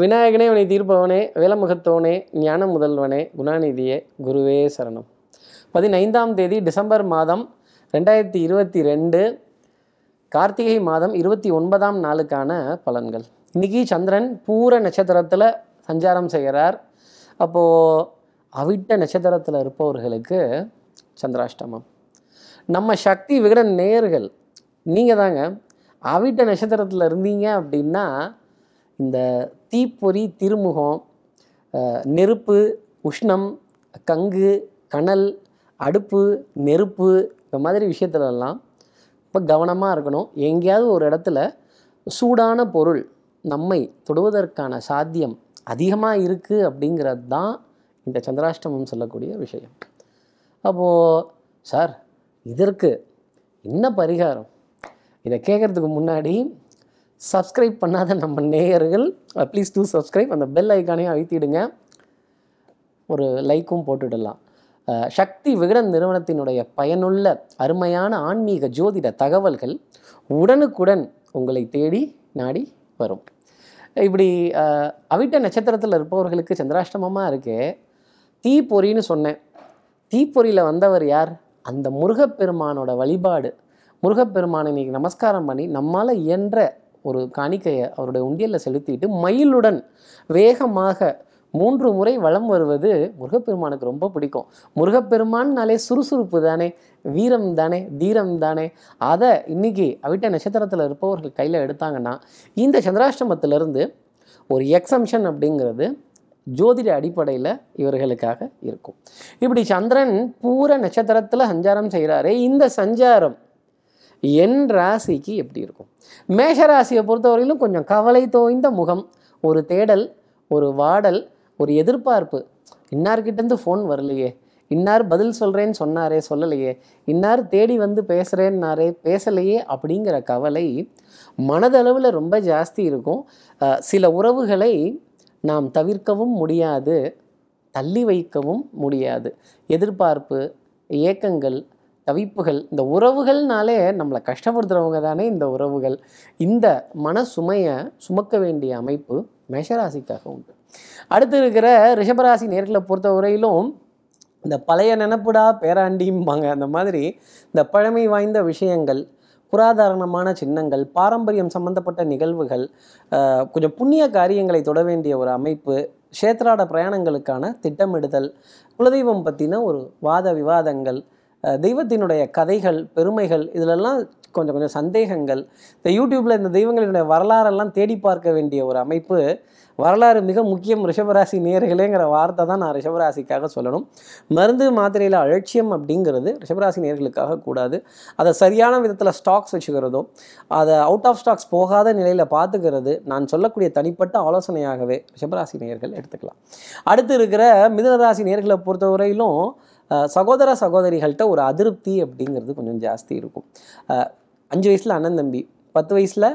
விநாயகனே வினை தீர்ப்பவனே வேலமுகத்தோனே ஞான முதல்வனே குணாநிதியே குருவே சரணம். பதினைந்தாம் தேதி டிசம்பர் மாதம் ரெண்டாயிரத்தி இருபத்தி ரெண்டு கார்த்திகை மாதம் இருபத்தி ஒன்பதாம் நாளுக்கான பலன்கள். இன்னைக்கு சந்திரன் பூர நட்சத்திரத்தில் சஞ்சாரம் செய்கிறார். அப்போது அவிட்ட நட்சத்திரத்தில் இருப்பவர்களுக்கு சந்திராஷ்டமம். நம்ம சக்தி விகட நேர்கள் நீங்கள் தாங்க அவிட்ட நட்சத்திரத்தில் இருந்தீங்க அப்படின்னா இந்த தீப்பொறி திருமுகம் நெருப்பு உஷ்ணம் கங்கு கனல் அடுப்பு நெருப்பு இந்த மாதிரி விஷயத்துலலாம் இப்போ கவனமாக இருக்கணும். எங்கேயாவது ஒரு இடத்துல சூடான பொருள் நம்மை தொடுவதற்கான சாத்தியம் அதிகமாக இருக்குது அப்படிங்கிறது தான் இந்த சந்திராஷ்டமம் சொல்லக்கூடிய விஷயம். அப்போது சார் இதற்கு என்ன பரிகாரம்? இதை கேட்குறதுக்கு முன்னாடி சப்ஸ்கிரைப் பண்ணாத நம்ம நேயர்கள். ப்ளீஸ் டூ சப்ஸ்கிரைப் அந்த பெல் ஐக்கானையும் அழுத்திடுங்க. ஒரு லைக்கும் போட்டுடலாம். Uh, சக்தி விகடன் நிறுவனத்தினுடைய பயனுள்ள அருமையான ஆன்மீக ஜோதிட தகவல்கள் உடனுக்குடன் உங்களை தேடி நாடி வரும். இப்படி uh, அவிட்ட நட்சத்திரத்தில் இருப்பவர்களுக்கு சந்திராஷ்டமமாக இருக்கே. தீப்பொறின்னு சொன்னேன். தீப்பொறியில் வந்தவர் யார்? அந்த முருகப்பெருமானோட வழிபாடு. முருகப்பெருமானை இன்னைக்கு நமஸ்காரம் பண்ணி நம்மால் இயன்ற ஒரு காணிக்கையை அவருடைய உண்டியலில் செலுத்திட்டு மயிலுடன் வேகமாக மூன்று முறை வளம் வருவது முருகப்பெருமானுக்கு ரொம்ப பிடிக்கும். முருகப்பெருமான்னாலே சுறுசுறுப்பு தானே வீரம் தானே தீரம் தானே. அதை இன்னைக்கு அவிட்ட நட்சத்திரத்தில் இருப்பவர்கள் கையில் எடுத்தாங்கன்னா இந்த சந்திராஷ்டமத்திலிருந்து ஒரு எக்ஸம்ஷன் அப்படிங்கிறது ஜோதிட அடிப்படையில் இவர்களுக்காக இருக்கும். இப்படி சந்திரன் பூர நட்சத்திரத்தில் சஞ்சாரம் செய்கிறாரே இந்த சஞ்சாரம் என் ராசிக்கு எப்படி இருக்கும்? மேஷ ராசியை பொறுத்தவரையிலும் கொஞ்சம் கவலை தோய்ந்த முகம் ஒரு தேடல் ஒரு வாடல் ஒரு எதிர்பார்ப்பு. இன்னார்கிட்டேருந்து ஃபோன் வரலையே. இன்னார் பதில் சொல்கிறேன்னு சொன்னாரே சொல்லலையே. இன்னார் தேடி வந்து பேசுகிறேன்னாரே பேசலையே அப்படிங்கிற கவலை மனதளவில் ரொம்ப ஜாஸ்தி இருக்கும். சில உறவுகளை நாம் தவிர்க்கவும் முடியாது தள்ளி வைக்கவும் முடியாது. எதிர்பார்ப்பு ஏக்கங்கள் தவிப்புகள் இந்த உறவுகள்னாலே நம்மளை கஷ்டப்படுத்துகிறவங்க தானே இந்த உறவுகள். இந்த மன சுமையை சுமக்க வேண்டிய அமைப்பு மேஷராசிக்காக உண்டு. அடுத்து இருக்கிற ரிஷபராசி நேர்களை பொறுத்த வரையிலும் இந்த பழைய நினப்புடா பேராண்டிம்பாங்க. அந்த மாதிரி இந்த பழமை வாய்ந்த விஷயங்கள் புராதாரணமான சின்னங்கள் பாரம்பரியம் சம்பந்தப்பட்ட நிகழ்வுகள் கொஞ்சம் புண்ணிய காரியங்களை தொட வேண்டிய ஒரு அமைப்பு க்ஷேத்ராட பிரயாணங்களுக்கான திட்டமிடுதல் குலதெய்வம் பற்றின ஒரு வாத விவாதங்கள் தெய்வத்தினுடைய கதைகள் பெருமைகள் இதிலெல்லாம் கொஞ்சம் கொஞ்சம் சந்தேகங்கள். இந்த யூடியூப்பில் இந்த தெய்வங்களினுடைய வரலாறெல்லாம் தேடி பார்க்க வேண்டிய ஒரு அமைப்பு வரலாறு மிக முக்கியம் ரிஷபராசி நேர்களேங்கிற வார்த்தை தான் நான் ரிஷபராசிக்காக சொல்லணும். மருந்து மாத்திரையில் அலட்சியம் அப்படிங்கிறது ரிஷபராசி நேர்களுக்காக கூடாது. அதை சரியான விதத்தில் ஸ்டாக்ஸ் வச்சுக்கிறதோ அதை அவுட் ஆஃப் ஸ்டாக்ஸ் போகாத நிலையில் பார்த்துக்கிறது நான் சொல்லக்கூடிய தனிப்பட்ட ஆலோசனையாகவே ரிஷபராசி நேர்கள் எடுத்துக்கலாம். அடுத்து இருக்கிற மிதுனராசி நேர்களை பொறுத்தவரையிலும் சகோதர சகோதரிகள்கிட்ட ஒரு அதிருப்தி அப்படிங்கிறது கொஞ்சம் ஜாஸ்தி இருக்கும். அஞ்சு வயசில் அண்ணன் தம்பி பத்து வயசில்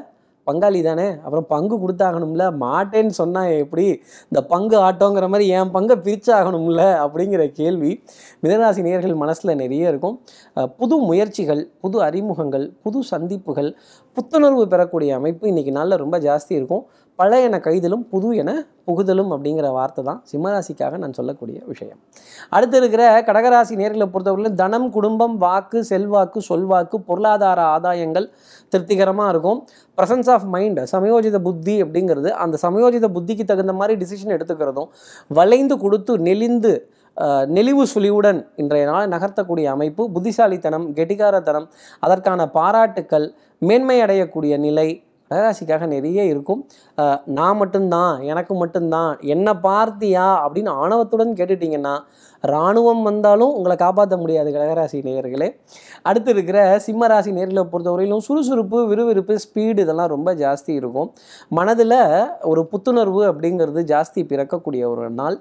பங்காளி தானே அப்புறம் பங்கு கொடுத்தாகணும்ல மாட்டேன்னு சொன்னால் எப்படி இந்த பங்கு ஆட்டோங்கிற மாதிரி என் பங்கை பிரிச்சாகணும்ல அப்படிங்கிற கேள்வி மிதராசி நேர்கள் மனசில் நிறைய இருக்கும். புது முயற்சிகள் புது அறிமுகங்கள் புது சந்திப்புகள் புத்துணர்வு பெறக்கூடிய அமைப்பு இன்றைக்கி நாளில் ரொம்ப ஜாஸ்தி இருக்கும். பழையன கைதலும் புது என புகுதலும் அப்படிங்கிற வார்த்தை தான் சிம்மராசிக்காக நான் சொல்லக்கூடிய விஷயம். அடுத்து இருக்கிற கடகராசி நேர்களை பொறுத்தவரையிலும் தனம் குடும்பம் வாக்கு செல்வாக்கு சொல்வாக்கு பொருளாதார ஆதாயங்கள் திருப்திகரமாக இருக்கும். ப்ரெசன்ஸ் ஆஃப் மைண்ட் சமயோஜித புத்தி அப்படிங்கிறது அந்த சமயோஜித புத்திக்கு தகுந்த மாதிரி டிசிஷன் எடுத்துக்கிறதும் வளைந்து கொடுத்து நெளிந்து நெளிவு சுழிவுடன் இன்றைய நாளை நகர்த்தக்கூடிய அமைப்பு புத்திசாலித்தனம் கெட்டிகாரத்தனம் அதற்கான பாராட்டுக்கள் மேன்மை அடையக்கூடிய நிலை கடகராசிக்காக நிறைய இருக்கும். நான் மட்டும்தான் எனக்கு மட்டும்தான் என்ன பார்த்தியா அப்படின்னு ஆணவத்துடன் கேட்டுட்டீங்கன்னா இராணுவம் வந்தாலும் உங்களை காப்பாற்ற முடியாது கடகராசி நேயர்களே. அடுத்து இருக்கிற சிம்ம ராசி நேர்களை பொறுத்தவரையிலும் சுறுசுறுப்பு விறுவிறுப்பு ஸ்பீடு இதெல்லாம் ரொம்ப ஜாஸ்தி இருக்கும். மனதில் ஒரு புத்துணர்வு அப்படிங்கிறது ஜாஸ்தி பிறக்கக்கூடிய ஒரு நாள்.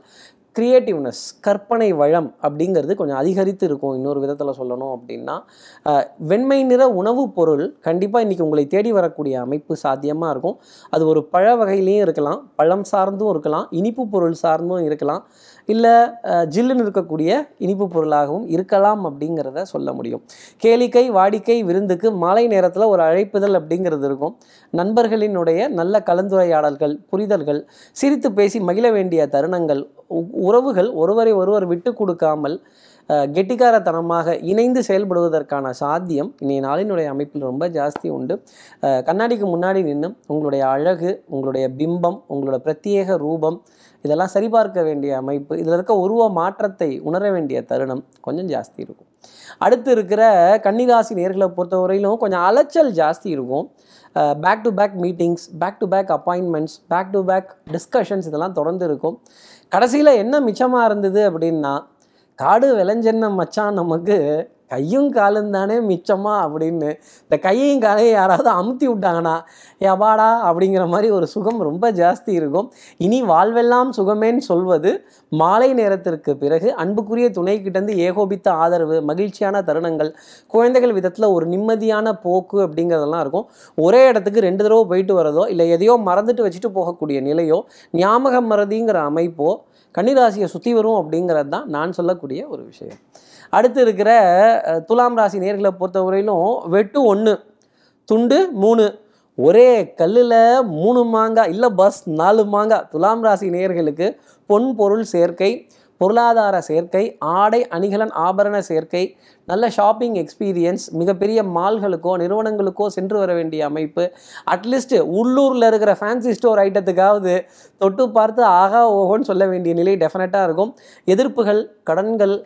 க்ரியேட்டிவ்னஸ் கற்பனை வளம் அப்படிங்கிறது கொஞ்சம் அதிகரித்து இருக்கும். இன்னொரு விதத்தில் சொல்லணும் அப்படின்னா வெண்மை நிற உணவுப் பொருள் கண்டிப்பாக இன்றைக்கி உங்களை தேடி வரக்கூடிய அமைப்பு சாத்தியமாக இருக்கும். அது ஒரு பழ வகையிலையும் இருக்கலாம் பழம் சார்ந்தும் இருக்கலாம் இனிப்பு பொருள் சார்ந்தும் இருக்கலாம். இல்லை ஜில்லுன்னு இருக்கக்கூடிய இனிப்பு பொருளாகவும் இருக்கலாம் அப்படிங்கிறத சொல்ல முடியும். கேளிக்கை வாடிக்கை விருந்துக்கு மாலை நேரத்தில் ஒரு அழைப்புதல் அப்படிங்கிறது இருக்கும். நண்பர்களினுடைய நல்ல கலந்துரையாடல்கள் புரிதல்கள் சிரித்து பேசி மகிழ வேண்டிய தருணங்கள் உ- உறவுகள் ஒருவரை ஒருவர் விட்டு கொடுக்காமல் கெட்டிக்காரத்தனமாக இணைந்து செயல்படுவதற்கான சாத்தியம் இன்றைய நாளினுடைய அமைப்பில் ரொம்ப ஜாஸ்தி உண்டு. கண்ணாடிக்கு முன்னாடி நின்று உங்களுடைய அழகு உங்களுடைய பிம்பம் உங்களோட பிரத்யேக ரூபம் இதெல்லாம் சரிபார்க்க வேண்டிய அமைப்பு இதில் இருக்க உருவ மாற்றத்தை உணர வேண்டிய தருணம் கொஞ்சம் ஜாஸ்தி இருக்கும். அடுத்து இருக்கிற கன்னிராசி நேர்களை பொறுத்தவரையிலும் கொஞ்சம் அலைச்சல் ஜாஸ்தி இருக்கும். Back to back meetings back to back appointments back to back discussions இதெல்லாம் தொடர்ந்து இருக்கும். கடைசியில் என்ன மிச்சமாக இருந்தது அப்படின்னா காடு விளைஞ்சென்ன மச்சான் நமக்கு? கையும் காலும் தானே மிச்சமா அப்படின்னு. இந்த கையையும் காலையும் யாராவது அமுத்தி விட்டாங்கன்னா எபாடா அப்படிங்கிற மாதிரி ஒரு சுகம் ரொம்ப ஜாஸ்தி இருக்கும். இனி வாழ்வெல்லாம் சுகமேன்னு சொல்வது மாலை நேரத்திற்கு பிறகு அன்புக்குரிய துணை கிட்டேருந்து ஏகோபித்த ஆதரவு மகிழ்ச்சியான தருணங்கள் குழந்தைகள் விதத்தில் ஒரு நிம்மதியான போக்கு அப்படிங்கிறதெல்லாம் இருக்கும். ஒரே இடத்துக்கு ரெண்டு தடவை போயிட்டு வரதோ இல்லை எதையோ மறந்துட்டு வச்சுட்டு போகக்கூடிய நிலையோ ஞாபகம் மறதிங்கிற அமைப்போ கன்னிராசியை சுற்றி வரும் அப்படிங்கிறது தான் நான் சொல்லக்கூடிய ஒரு விஷயம். அடுத்து இருக்கிற துலாம் ராசி நேர்களை பொறுத்தவரையிலும் வெட்டு ஒன்று துண்டு மூணு. ஒரே கல்லில் மூணு மாங்காய் இல்லை பஸ் நாலு மாங்காய் துலாம் ராசி நேர்களுக்கு பொன் பொருள் சேர்க்கை பொருளாதார சேர்க்கை ஆடை அணிகலன் ஆபரண சேர்க்கை நல்ல ஷாப்பிங் எக்ஸ்பீரியன்ஸ் மிகப்பெரிய மால்களுக்கோ நிறுவனங்களுக்கோ சென்று வர வேண்டிய அமைப்பு. அட்லீஸ்ட் உள்ளூரில் இருக்கிற ஃபேன்சி ஸ்டோர் ஐட்டத்துக்காவது தொட்டு பார்த்து ஆகா ஓஹோன்னு சொல்ல வேண்டிய நிலை டெஃபினட்டாக இருக்கும். எதிர்ப்புகள் கடன்கள்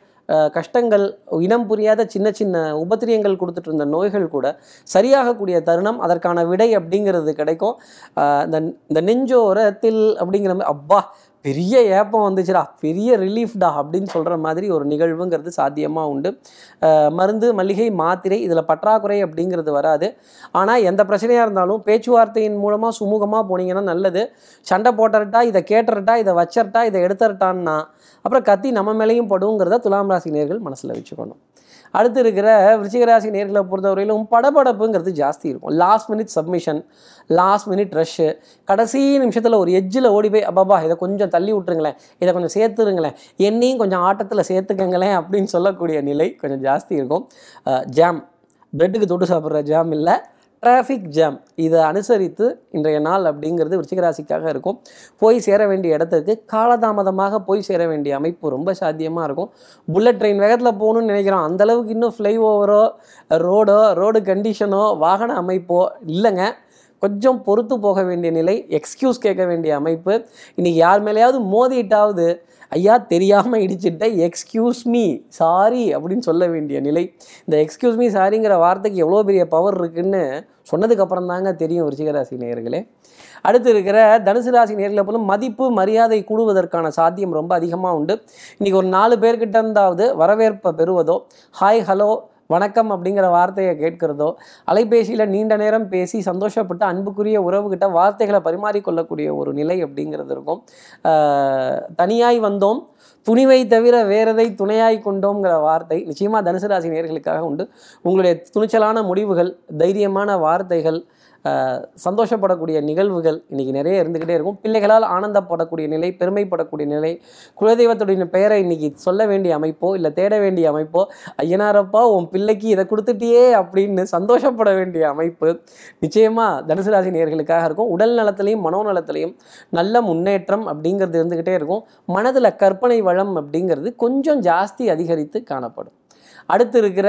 கஷ்டங்கள் இனம் புரியாத சின்ன சின்ன உபத்திரியங்கள் கொடுத்துட்டு இருந்த நோய்கள் கூட சரியாகக்கூடிய தருணம் அதற்கான விடை அப்படிங்கிறது கிடைக்கும். இந்த இந்த நெஞ்சோரத்தில் அப்படிங்கிற மாதிரி அப்பா பெரிய ஏப்பம் வந்துச்சுடா பெரிய ரிலீஃப்டா அப்படின்னு சொல்கிற மாதிரி ஒரு நிகழ்வுங்கிறது சாத்தியமாக உண்டு. மருந்து மளிகை மாத்திரை இதில் பற்றாக்குறை அப்படிங்கிறது வராது. ஆனால் எந்த பிரச்சனையாக இருந்தாலும் பேச்சுவார்த்தையின் மூலமாக சுமூகமாக போனீங்கன்னா நல்லது. சண்டை போட்டுறட்டா இதை கேட்டுறட்டா இதை வச்சரட்டா இதை எடுத்துறட்டான்னா அப்புறம் கத்தி நம்ம மேலேயும் படுங்கிறத துலாம் ராசி நேர்கள் மனசில் வச்சுக்கணும். அடுத்து இருக்கிற விருச்சிகராசி நேர்களை பொறுத்தவரையிலும் படபடப்புங்கிறது ஜாஸ்தி இருக்கும். Last minute submission last minute rush கடைசி நிமிஷத்தில் ஒரு எஜ்ஜில் ஓடி போய் அப்பாபா இதை கொஞ்சம் தள்ளி விட்டுருங்களேன். இதை கொஞ்சம் சேர்த்துருங்களேன். என்னையும் கொஞ்சம் ஆட்டத்தில் சேர்த்துக்கங்களேன். அப்படின்னு சொல்லக்கூடிய நிலை கொஞ்சம் ஜாஸ்தி இருக்கும். ஜாம் பிரெட்டுக்கு தொட்டு சாப்பிட்ற ஜாம் இல்லை. டிராஃபிக் ஜாம் இதை அனுசரித்து இன்றைய நாள் அப்படிங்கிறது விருச்சிகராசிக்காக இருக்கும். போய் சேர வேண்டிய இடத்துக்கு காலதாமதமாக போய் சேர வேண்டிய அமைப்பு ரொம்ப சாத்தியமாக இருக்கும். புல்லட் ட்ரெயின் வேகத்தில் போகணும்னு நினைக்கிறோம். அந்த அளவுக்கு இன்னும் ஃப்ளைஓவரோ ரோடோ ரோடு கண்டிஷனோ வாகன அமைப்போ இல்லைங்க. கொஞ்சம் பொறுத்து போக வேண்டிய நிலை எக்ஸ்கியூஸ் கேட்க வேண்டிய அமைப்பு. இன்றைக்கி யார் மேலேயாவது மோதிட்டாவது ஐயா தெரியாமல் இடிச்சிட்ட எக்ஸ்கியூஸ் மீ சாரி அப்படின்னு சொல்ல வேண்டிய நிலை. இந்த எக்ஸ்கியூஸ் மீ சாரிங்கிற வார்த்தைக்கு எவ்வளோ பெரிய பவர் இருக்குன்னு சொன்னதுக்கப்புறம் தாங்க தெரியும் விருச்சிகராசி நேயர்களே. அடுத்து இருக்கிற தனுசு ராசி நேர்களை போலும் மதிப்பு மரியாதை கூடுவதற்கான சாத்தியம் ரொம்ப அதிகமாக உண்டு. இன்றைக்கி ஒரு நாலு பேர்கிட்ட இருந்தாவது வரவேற்பை பெறுவதோ ஹாய் ஹலோ வணக்கம் அப்படிங்கிற வார்த்தையை கேட்கிறதோ அலைபேசியில் நீண்ட நேரம் பேசி சந்தோஷப்பட்டு அன்புக்குரிய உறவுகிட்ட வார்த்தைகளை பரிமாறிக்கொள்ளக்கூடிய ஒரு நிலை அப்படிங்கிறது இருக்கும். தனியாய் வந்தோம் துணிவை தவிர வேறதை துணையாய் கொண்டோங்கிற வார்த்தை நிச்சயமாக தனுசு ராசி நேர்களுக்காக உண்டு. உங்களுடைய துணிச்சலான முடிவுகள் தைரியமான வார்த்தைகள் சந்தோஷப்படக்கூடிய நிகழ்வுகள் இன்றைக்கி நிறைய இருந்துக்கிட்டே இருக்கும். பிள்ளைகளால் ஆனந்தப்படக்கூடிய நிலை பெருமைப்படக்கூடிய நிலை குலதெய்வத்துடைய பெயரை இன்னைக்கு சொல்ல வேண்டிய அமைப்போ இல்லை தேட வேண்டிய அமைப்போ ஐயனாரப்பா உன் பிள்ளைக்கு இதை கொடுத்துட்டியே அப்படின்னு சந்தோஷப்பட வேண்டிய அமைப்பு நிச்சயமாக தனுசு ராசி இருக்கும். உடல் நலத்திலையும் மனோநலத்திலையும் நல்ல முன்னேற்றம் அப்படிங்கிறது இருந்துக்கிட்டே இருக்கும். மனதில் கற்பனை வளம் அப்படிங்கிறது கொஞ்சம் ஜாஸ்தி அதிகரித்து காணப்படும். அடுத்து இருக்கிற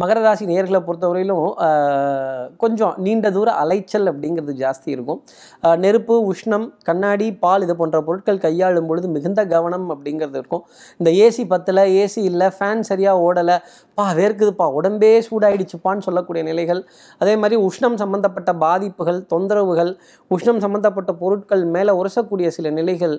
மகர ராசி நேர்களை பொறுத்தவரையிலும் கொஞ்சம் நீண்ட தூர அலைச்சல் அப்படிங்கிறது ஜாஸ்தி இருக்கும். நெருப்பு உஷ்ணம் கண்ணாடி பால் இது போன்ற பொருட்கள் கையாளும் பொழுது மிகுந்த கவனம் அப்படிங்கிறது இருக்கும். இந்த ஏசி பத்தலை ஏசி இல்லை ஃபேன் சரியாக ஓடலை பா வேர்க்குதுப்பா உடம்பே சூடாயிடுச்சுப்பான்னு சொல்லக்கூடிய நிலைகள். அதே மாதிரி உஷ்ணம் சம்பந்தப்பட்ட பாதிப்புகள் தொந்தரவுகள் உஷ்ணம் சம்பந்தப்பட்ட பொருட்கள் மேலே உரசக்கூடிய சில நிலைகள்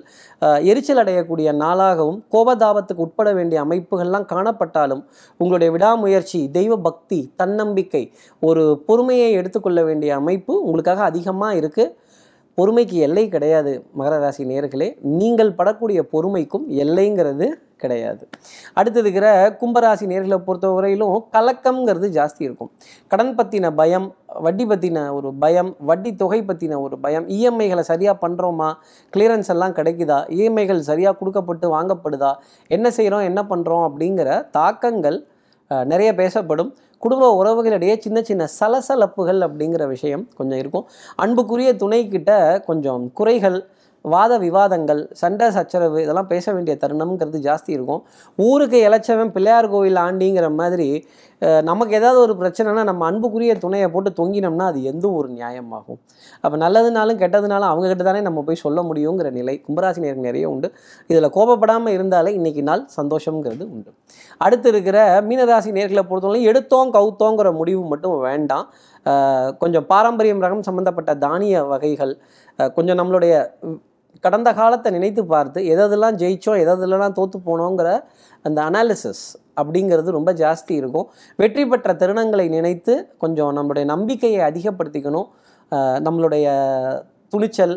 எரிச்சல் அடையக்கூடிய நாளாகவும் கோபதாபத்துக்கு உட்பட வேண்டிய அமைப்புகள்லாம் காணப்பட்டாலும் உங்களுடைய விடாமுயற்சி தெய்வ பக்தி தன்னம்பிக்கை ஒரு பொறுமையை எடுத்துக்கொள்ள வேண்டிய அமைப்பு உங்களுக்காக அதிகமாக இருக்குது பொறுமைக்கு எல்லை கிடையாது மகர ராசி நேர்களே நீங்கள் படக்கூடிய பொறுமைக்கும் எல்லைங்கிறது கிடையாது. அடுத்து இருக்கிற கும்பராசி நேர்களை பொறுத்தவரையிலும் கலக்கம்ங்கிறது ஜாஸ்தி இருக்கும். கடன் பற்றின பயம் வட்டி பற்றின ஒரு பயம் வட்டி தொகை பற்றின ஒரு பயம் இஎம்ஐகளை சரியாக பண்ணுறோமா கிளியரன்ஸ் எல்லாம் கிடைக்குதா? இஎம்ஐகள் சரியாக கொடுக்கப்பட்டு வாங்கப்படுதா? என்ன செய்கிறோம் என்ன பண்ணுறோம் அப்படிங்கிற தாக்கங்கள் நிறைய பேசப்படும். குடும்ப உறவுகளிடையே சின்ன சின்ன சலசலப்புகள் அப்படிங்கிற விஷயம் கொஞ்சம் இருக்கும். அன்புக்குரிய துணைக்கிட்ட கொஞ்சம் குறைகள் வாத விவாதங்கள் சண்டை சச்சரவு இதெல்லாம் பேச வேண்டிய தருணம்ங்கிறது ஜாஸ்தி இருக்கும். ஊருக்கு இளைச்சவன் பிள்ளையார் கோவில் ஆண்டிங்கிற மாதிரி நமக்கு ஏதாவது ஒரு பிரச்சனைனா நம்ம அன்புக்குரிய துணையை போட்டு தொங்கினோம்னா அது எந்த ஒரு நியாயமாகும். அப்போ நல்லதுனாலும் கெட்டதுனாலும் அவங்ககிட்ட தானே நம்ம போய் சொல்ல முடியுங்கிற நிலை கும்பராசினியருக்கு நிறைய உண்டு. இதில் கோபப்படாமல் இருந்தாலே இன்றைக்கி நாள் சந்தோஷங்கிறது உண்டு. அடுத்து இருக்கிற மீனராசி நேர்களை பொறுத்தவரைக்கும் எடுத்தோம் கவுத்தோங்கிற முடிவு மட்டும் வேண்டாம். கொஞ்சம் பாரம்பரியம் ரகம் சம்மந்தப்பட்ட தானிய வகைகள் கொஞ்சம் நம்மளுடைய கடந்த காலத்தை நினைத்து பார்த்து எதெல்லாம் ஜெயிச்சோம் எதெல்லாம் தோற்று போனோங்கிற அந்த அனாலிசிஸ் அப்படிங்கிறது ரொம்ப ஜாஸ்தி இருக்கும். வெற்றி பெற்ற தருணங்களை நினைத்து கொஞ்சம் நம்மளுடைய நம்பிக்கையை அதிகப்படுத்திக்கணும். நம்மளுடைய துணிச்சல்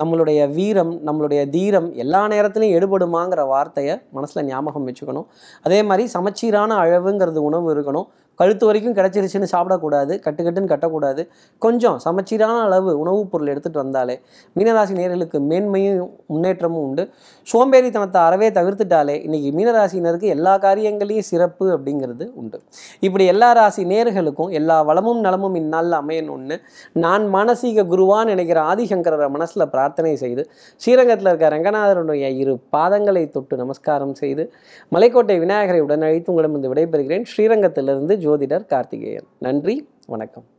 நம்மளுடைய வீரம் நம்மளுடைய தீரம் எல்லா நேரத்துலையும் எடுபடுமாங்கிற வார்த்தையை மனசில் ஞாபகம் வச்சுக்கணும். அதே மாதிரி சமச்சீரான அளவுங்கிறது உணவு இருக்கணும். கழுத்து வரைக்கும் கிடச்சிருச்சுன்னு சாப்பிடக்கூடாது கட்டுக்கட்டுன்னு கட்டக்கூடாது. கொஞ்சம் சமச்சீரான அளவு உணவுப் பொருள் எடுத்துகிட்டு வந்தாலே மீனராசி நேர்களுக்கு மேன்மையும் முன்னேற்றமும் உண்டு. சோம்பேறித்தனத்தை அறவே தவிர்த்துட்டாலே இன்றைக்கி மீனராசினருக்கு எல்லா காரியங்களையும் சிறப்பு அப்படிங்கிறது உண்டு. இப்படி எல்லா ராசி நேர்களுக்கும் எல்லா வளமும் நலமும் இந்நாளில் அமையணும்னு நான் மானசீக குருவான்னு நினைக்கிற ஆதிசங்கரரை மனசில் பிரார்த்தனை செய்து ஸ்ரீரங்கத்தில் இருக்க ரங்கநாதருடைய இரு பாதங்களை தொட்டு நமஸ்காரம் செய்து மலைக்கோட்டை விநாயகரை உடனழைத்து உங்களிடம் விடைபெறுகிறேன். ஸ்ரீரங்கத்திலிருந்து ஜோதிடர் கார்த்திகேயன். நன்றி வணக்கம்.